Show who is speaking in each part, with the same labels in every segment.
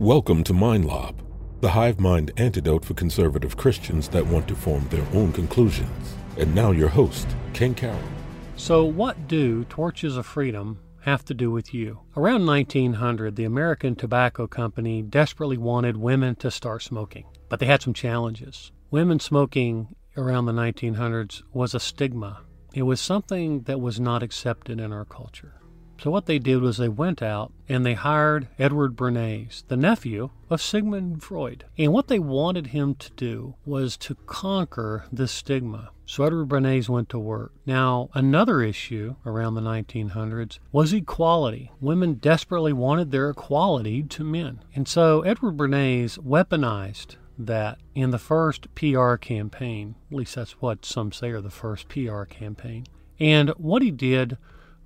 Speaker 1: Welcome to MindLob, the hive mind antidote for conservative Christians that want to form their own conclusions. And now your host, Ken Carroll.
Speaker 2: So, what do torches of freedom have to do with you? Around 1900, the American Tobacco Company desperately wanted women to start smoking, but they had some challenges. Women smoking around the 1900s was a stigma. It was something that was not accepted in our culture. So what they did was they went out and they hired Edward Bernays, the nephew of Sigmund Freud. And what they wanted him to do was to conquer this stigma. So Edward Bernays went to work. Now, another issue around the 1900s was equality. Women desperately wanted their equality to men. And so Edward Bernays weaponized that in the first PR campaign, at least that's what some say are the first PR campaign. And what he did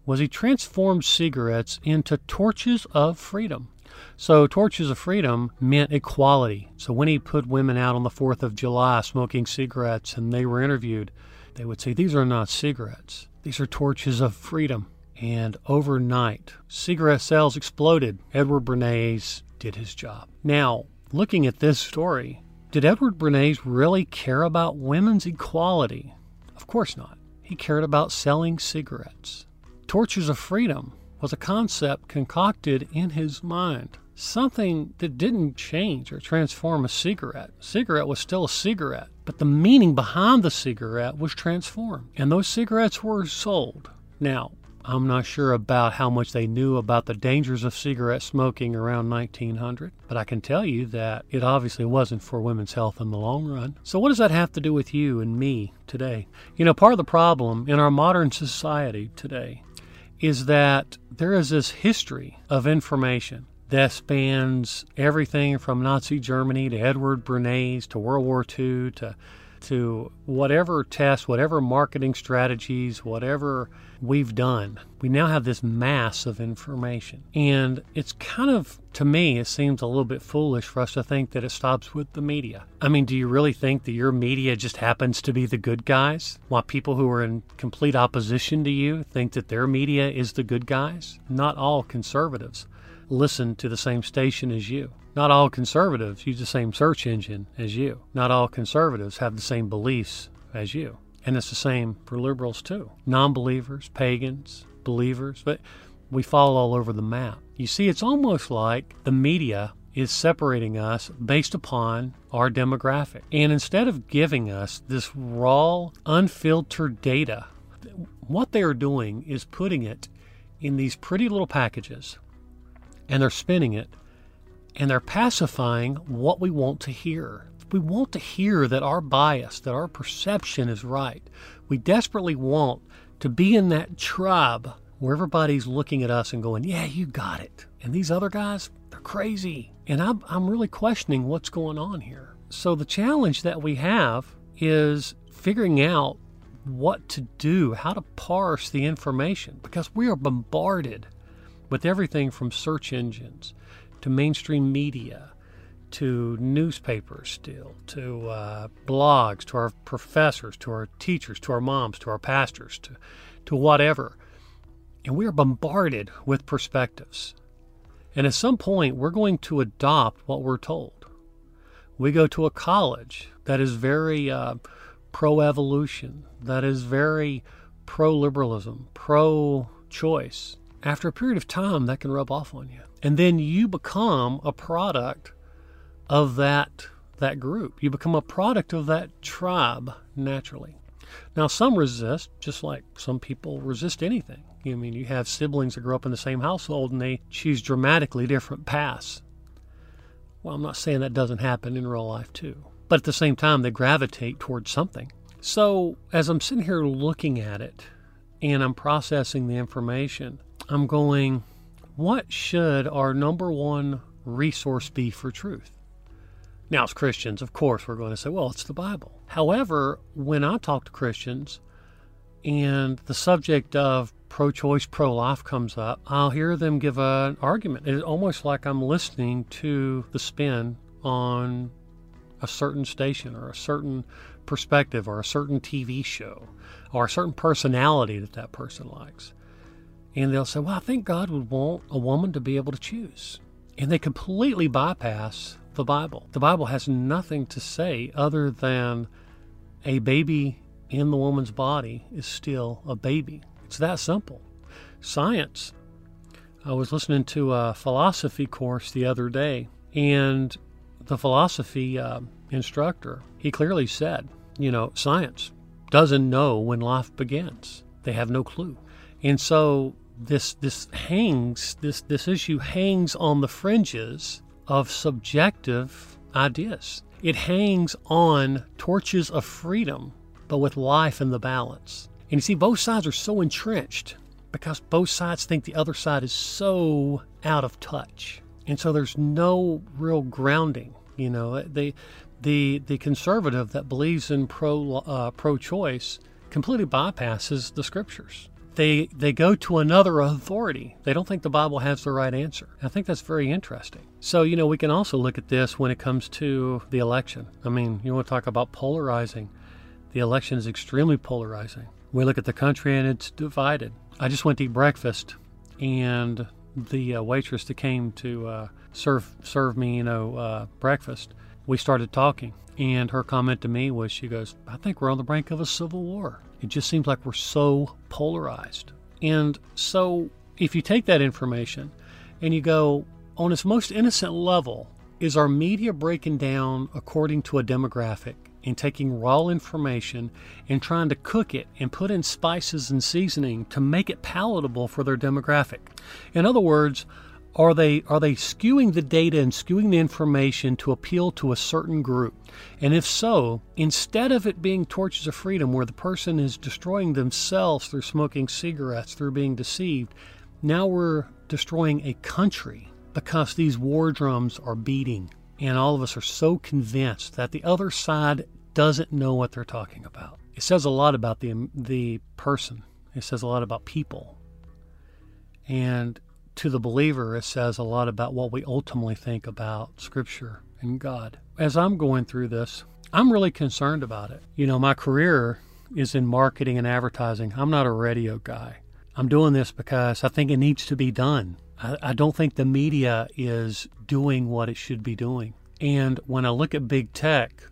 Speaker 2: was he transformed cigarettes into torches of freedom. So, torches of freedom meant equality. So, when he put women out on the 4th of July smoking cigarettes and they were interviewed, they would say, These are not cigarettes, these are torches of freedom. And overnight, cigarette sales exploded. Edward Bernays did his job. Now, looking at this story, did Edward Bernays really care about women's equality? Of course not. He cared about selling cigarettes. Torches of Freedom was a concept concocted in his mind. Something that didn't change or transform a cigarette. Cigarette was still a cigarette, but the meaning behind the cigarette was transformed. And those cigarettes were sold. Now, I'm not sure about how much they knew about the dangers of cigarette smoking around 1900, but I can tell you that it obviously wasn't for women's health in the long run. So, what does that have to do with you and me today? You know, part of the problem in our modern society today is that there is this history of information that spans everything from Nazi Germany to Edward Bernays to World War II to to whatever tests, whatever marketing strategies, whatever we've done. We now have this mass of information. And it's kind of, to me, it seems a little bit foolish for us to think that it stops with the media. I mean, do you really think that your media just happens to be the good guys? While people who are in complete opposition to you think that their media is the good guys? Not all conservatives listen to the same station as you. Not all conservatives use the same search engine as you. Not all conservatives have the same beliefs as you. And it's the same for liberals too. Non believers, pagans, believers, but we fall all over the map. You see, it's almost like the media is separating us based upon our demographic. And instead of giving us this raw, unfiltered data, what they are doing is putting it in these pretty little packages and they're spinning it and they're pacifying what we want to hear. We want to hear that our bias, that our perception is right. We desperately want to be in that tribe where everybody's looking at us and going, Yeah, you got it. And these other guys, they're crazy. And I'm, I'm really questioning what's going on here. So the challenge that we have is figuring out what to do, how to parse the information, because we are bombarded with everything from search engines to mainstream media to newspapers still to uh, blogs to our professors to our teachers to our moms to our pastors to, to whatever. And we are bombarded with perspectives. And at some point we're going to adopt what we're told. We go to a college that is very uh, pro evolution that is very pro liberalism pro choice after a period of time that can rub off on you. And then you become a product of that that group. You become a product of that tribe naturally. Now some resist just like some people resist anything. I mean you have siblings that grow up in the same household and they choose dramatically different paths. Well i'm not saying that doesn't happen in real life too. But at the same time they gravitate towards something. So as i'm sitting here looking at it and i'm processing the information i'm going what should our number one resource be for truth? Now, as Christians, of course, we're going to say, well, it's the Bible. However, when I talk to Christians and the subject of pro choice, pro life comes up, I'll hear them give an argument. It's almost like I'm listening to the spin on a certain station or a certain perspective or a certain TV show or a certain personality that that person likes. And they'll say, Well, I think God would want a woman to be able to choose. and they completely bypass the Bible. The Bible has nothing to say other than a baby in the woman's body is still a baby. It's that simple. Science. I was listening to a philosophy course the other day, and the philosophy uh, instructor, he clearly said, you know, science doesn't know when life begins. They have no clue. And so this this hangs this this issue hangs on the fringes of subjective ideas. It hangs on torches of freedom, but with life in the balance. And you see, both sides are so entrenched because both sides think the other side is so out of touch. And so there's no real grounding. You know, the the the conservative that believes in pro uh, pro choice completely bypasses the scriptures they they go to another authority. They don't think the Bible has the right answer. I think that's very interesting. So, you know, we can also look at this when it comes to the election. I mean, you want to talk about polarizing. The election is extremely polarizing. We look at the country and it's divided. I just went to eat breakfast and the uh, waitress that came to uh, serve serve me, you know, uh, breakfast, we started talking. And her comment to me was, she goes, I think we're on the brink of a civil war. It just seems like we're so polarized. And so, if you take that information and you go, on its most innocent level, is our media breaking down according to a demographic and taking raw information and trying to cook it and put in spices and seasoning to make it palatable for their demographic? In other words, are they are they skewing the data and skewing the information to appeal to a certain group? And if so, instead of it being torches of freedom where the person is destroying themselves through smoking cigarettes, through being deceived, now we're destroying a country because these war drums are beating. And all of us are so convinced that the other side doesn't know what they're talking about. It says a lot about the the person. It says a lot about people. And to the believer, it says a lot about what we ultimately think about Scripture and God. As I'm going through this, I'm really concerned about it. You know, my career is in marketing and advertising. I'm not a radio guy. I'm doing this because I think it needs to be done. I, I don't think the media is doing what it should be doing. And when I look at big tech,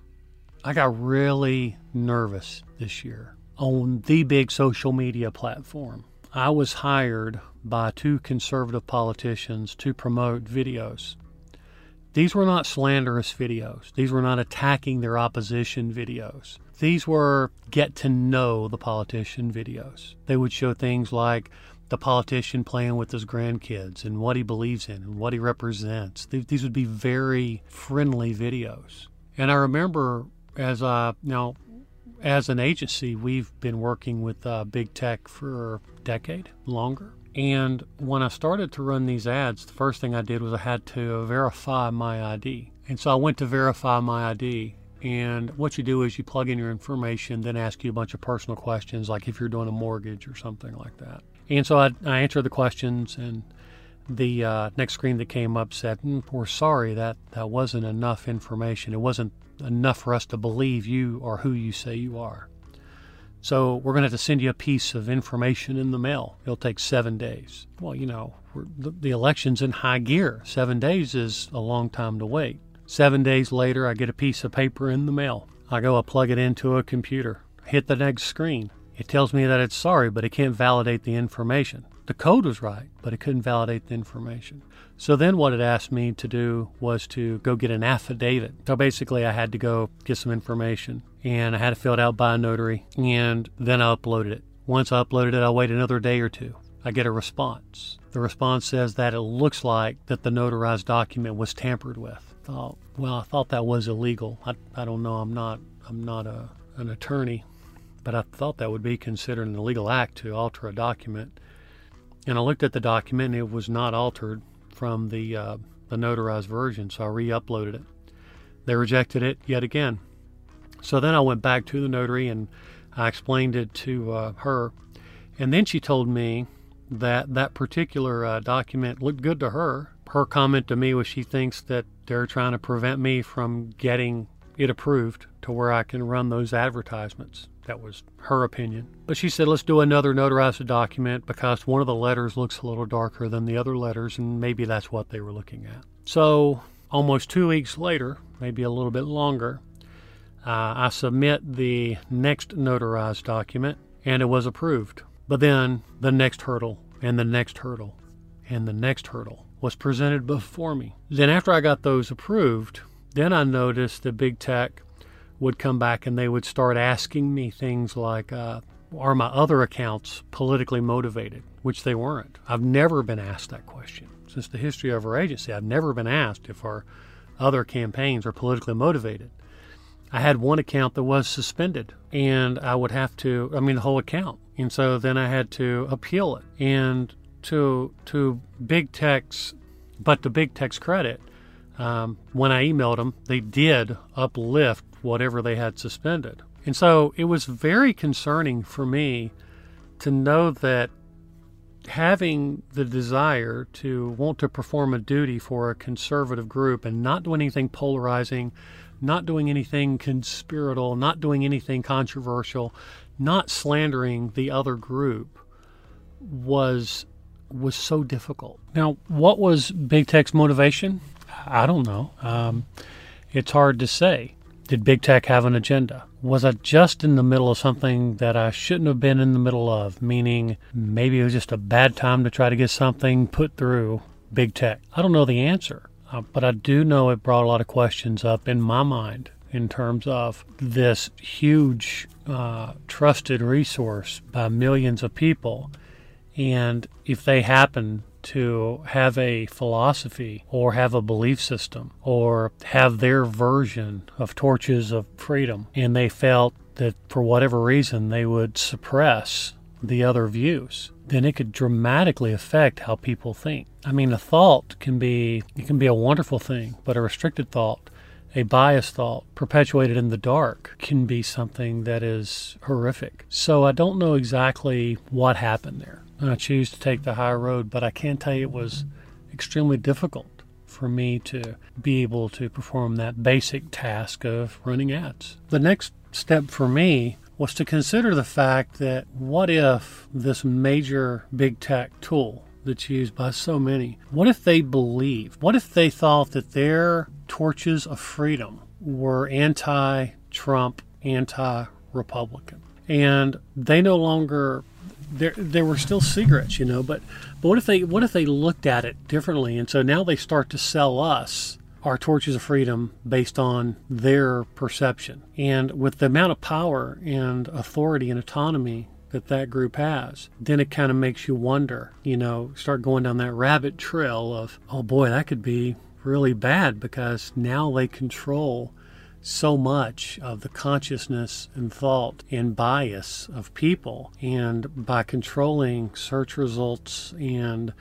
Speaker 2: I got really nervous this year on the big social media platform. I was hired by two conservative politicians to promote videos. These were not slanderous videos. These were not attacking their opposition videos. These were get to know the politician videos. They would show things like the politician playing with his grandkids and what he believes in and what he represents. These would be very friendly videos. And I remember as I now as an agency, we've been working with uh, big tech for a decade longer. And when I started to run these ads, the first thing I did was I had to verify my ID. And so I went to verify my ID. And what you do is you plug in your information, then ask you a bunch of personal questions, like if you're doing a mortgage or something like that. And so I, I answered the questions, and the uh, next screen that came up said, mm, "We're sorry that that wasn't enough information. It wasn't enough for us to believe you are who you say you are. So we're going to have to send you a piece of information in the mail. It'll take seven days. Well, you know, the, the election's in high gear. Seven days is a long time to wait. Seven days later, I get a piece of paper in the mail. I go, I plug it into a computer, hit the next screen. It tells me that it's sorry, but it can't validate the information. The code was right, but it couldn't validate the information. So then what it asked me to do was to go get an affidavit. So basically, I had to go get some information and I had it filled out by a notary and then I uploaded it. Once I uploaded it, I wait another day or two. I get a response. The response says that it looks like that the notarized document was tampered with. I thought, well, I thought that was illegal. I, I don't know. I'm not I'm not a, an attorney, but I thought that would be considered an illegal act to alter a document. And I looked at the document and it was not altered from the uh, the notarized version, so I re-uploaded it. They rejected it yet again. So then I went back to the notary and I explained it to uh, her, and then she told me that that particular uh, document looked good to her. Her comment to me was she thinks that they're trying to prevent me from getting it approved to where I can run those advertisements. That was her opinion. But she said, let's do another notarized document because one of the letters looks a little darker than the other letters, and maybe that's what they were looking at. So, almost two weeks later, maybe a little bit longer, uh, I submit the next notarized document and it was approved. But then the next hurdle and the next hurdle and the next hurdle was presented before me. Then, after I got those approved, then I noticed that big tech would come back and they would start asking me things like, uh, Are my other accounts politically motivated? Which they weren't. I've never been asked that question. Since the history of our agency, I've never been asked if our other campaigns are politically motivated. I had one account that was suspended, and I would have to, I mean, the whole account. And so then I had to appeal it. And to to big tech's, but to big tech's credit, um, when I emailed them, they did uplift whatever they had suspended. And so it was very concerning for me to know that having the desire to want to perform a duty for a conservative group and not do anything polarizing, not doing anything conspiratorial, not doing anything controversial, not slandering the other group was was so difficult. Now, what was Big Tech's motivation? I don't know. Um, it's hard to say. Did Big Tech have an agenda? Was I just in the middle of something that I shouldn't have been in the middle of? Meaning, maybe it was just a bad time to try to get something put through Big Tech. I don't know the answer, uh, but I do know it brought a lot of questions up in my mind in terms of this huge uh, trusted resource by millions of people. And if they happen to have a philosophy or have a belief system or have their version of torches of freedom, and they felt that for whatever reason they would suppress the other views, then it could dramatically affect how people think. I mean, a thought can be it can be a wonderful thing, but a restricted thought, a biased thought perpetuated in the dark can be something that is horrific. So I don't know exactly what happened there. I choose to take the high road, but I can tell you it was extremely difficult for me to be able to perform that basic task of running ads. The next step for me was to consider the fact that what if this major big tech tool that's used by so many, what if they believed, what if they thought that their torches of freedom were anti Trump, anti Republican? And they no longer there there were still cigarettes, you know, but but what if they what if they looked at it differently and so now they start to sell us our torches of freedom based on their perception. And with the amount of power and authority and autonomy that that group has, then it kind of makes you wonder, you know, start going down that rabbit trail of, oh boy, that could be really bad because now they control so much of the consciousness and thought and bias of people. And by controlling search results and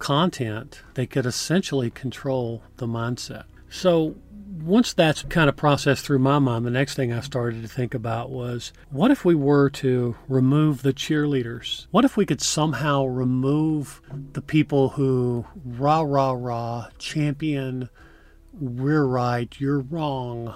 Speaker 2: content, they could essentially control the mindset. So once that's kind of processed through my mind, the next thing I started to think about was what if we were to remove the cheerleaders? What if we could somehow remove the people who rah, rah, rah, champion, we're right, you're wrong,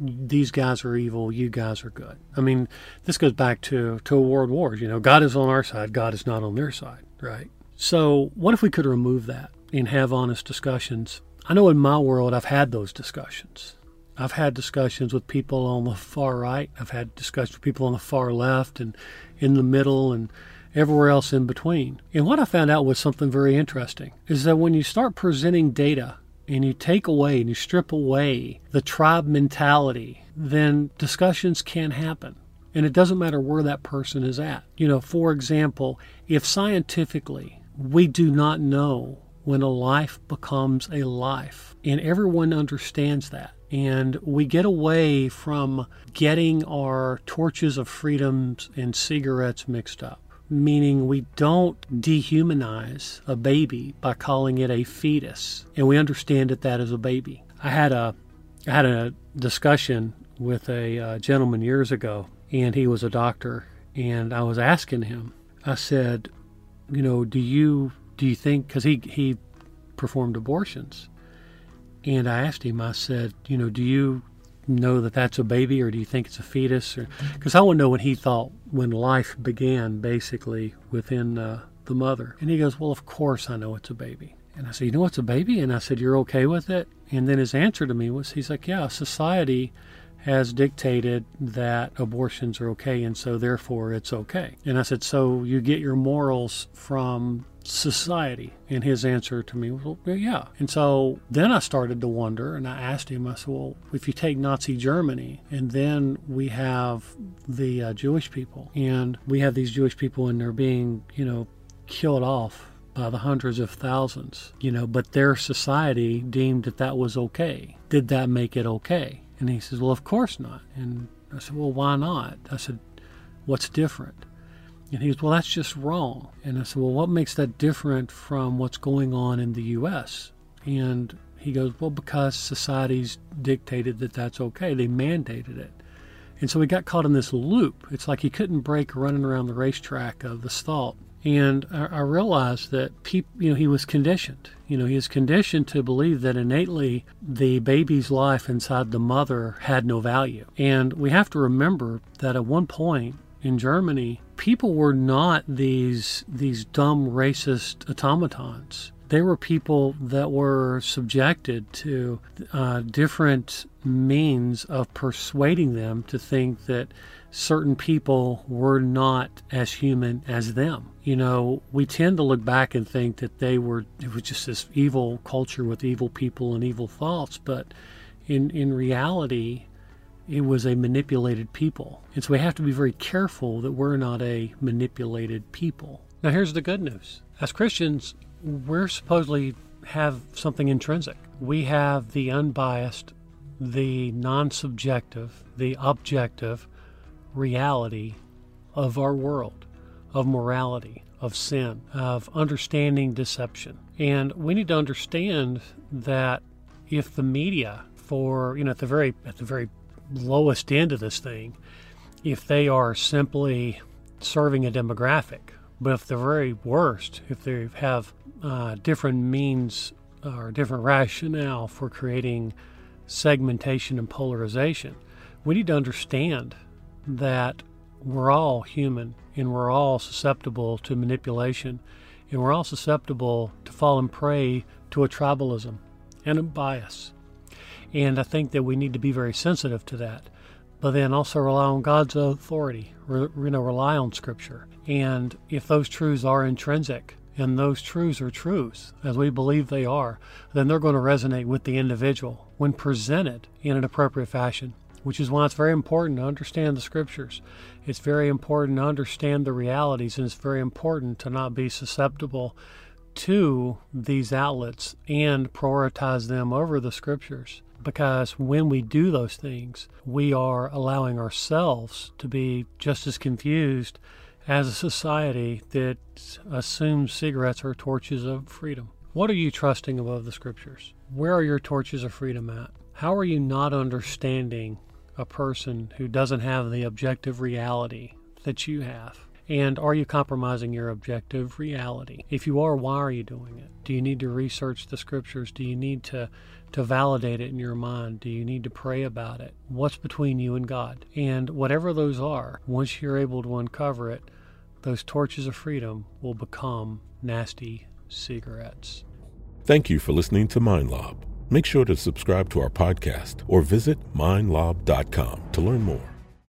Speaker 2: these guys are evil, you guys are good. I mean, this goes back to, to world wars. You know, God is on our side, God is not on their side, right? So, what if we could remove that and have honest discussions? I know in my world, I've had those discussions. I've had discussions with people on the far right. I've had discussions with people on the far left and in the middle and everywhere else in between. And what I found out was something very interesting is that when you start presenting data and you take away and you strip away the tribe mentality, then discussions can happen. And it doesn't matter where that person is at. You know, for example, if scientifically we do not know when a life becomes a life, and everyone understands that, and we get away from getting our torches of freedoms and cigarettes mixed up meaning we don't dehumanize a baby by calling it a fetus, and we understand that that is a baby. I had a I had a discussion with a uh, gentleman years ago, and he was a doctor, and I was asking him. I said, you know, do you do you think because he he performed abortions, and I asked him. I said, you know, do you know that that's a baby, or do you think it's a fetus? Because I want to know what he thought when life began, basically within uh, the mother. And he goes, "Well, of course I know it's a baby." And I said, You know what's a baby? And I said, You're okay with it? And then his answer to me was, He's like, Yeah, society has dictated that abortions are okay, and so therefore it's okay. And I said, So you get your morals from society? And his answer to me was, well, yeah. And so then I started to wonder, and I asked him, I said, well, if you take Nazi Germany, and then we have the uh, Jewish people, and we have these Jewish people, and they're being, you know, killed off by the hundreds of thousands, you know, but their society deemed that that was okay. Did that make it okay? And he says, well, of course not. And I said, well, why not? I said, what's different? And he goes, Well, that's just wrong. And I said, Well, what makes that different from what's going on in the U.S.? And he goes, Well, because society's dictated that that's okay. They mandated it. And so he got caught in this loop. It's like he couldn't break running around the racetrack of the stall. And I, realized that people, you know, he was conditioned. You know, he was conditioned to believe that innately the baby's life inside the mother had no value. And we have to remember that at one point in Germany, people were not these these dumb racist automatons. They were people that were subjected to uh, different means of persuading them to think that certain people were not as human as them. You know, we tend to look back and think that they were, it was just this evil culture with evil people and evil thoughts. But in, in reality, it was a manipulated people. And so we have to be very careful that we're not a manipulated people. Now, here's the good news as Christians, we're supposedly have something intrinsic. We have the unbiased, the non subjective, the objective reality of our world, of morality, of sin, of understanding deception. And we need to understand that if the media for you know at the very at the very lowest end of this thing if they are simply serving a demographic. But if the very worst, if they have uh, different means or different rationale for creating segmentation and polarization, we need to understand that we're all human and we're all susceptible to manipulation and we're all susceptible to falling prey to a tribalism and a bias. And I think that we need to be very sensitive to that. But then also rely on God's authority, re, you know, rely on Scripture. And if those truths are intrinsic, and those truths are truths, as we believe they are, then they're going to resonate with the individual when presented in an appropriate fashion, which is why it's very important to understand the scriptures. It's very important to understand the realities, and it's very important to not be susceptible to these outlets and prioritize them over the scriptures because when we do those things, we are allowing ourselves to be just as confused as a society that assumes cigarettes are torches of freedom. What are you trusting above the scriptures? Where are your torches of freedom at? How are you not understanding a person who doesn't have the objective reality that you have? And are you compromising your objective reality? If you are, why are you doing it? Do you need to research the scriptures? Do you need to, to validate it in your mind? Do you need to pray about it? What's between you and God? And whatever those are, once you're able to uncover it, those torches of freedom will become nasty cigarettes.
Speaker 1: Thank you for listening to Mind MindLob. Make sure to subscribe to our podcast or visit mindlob.com to learn more.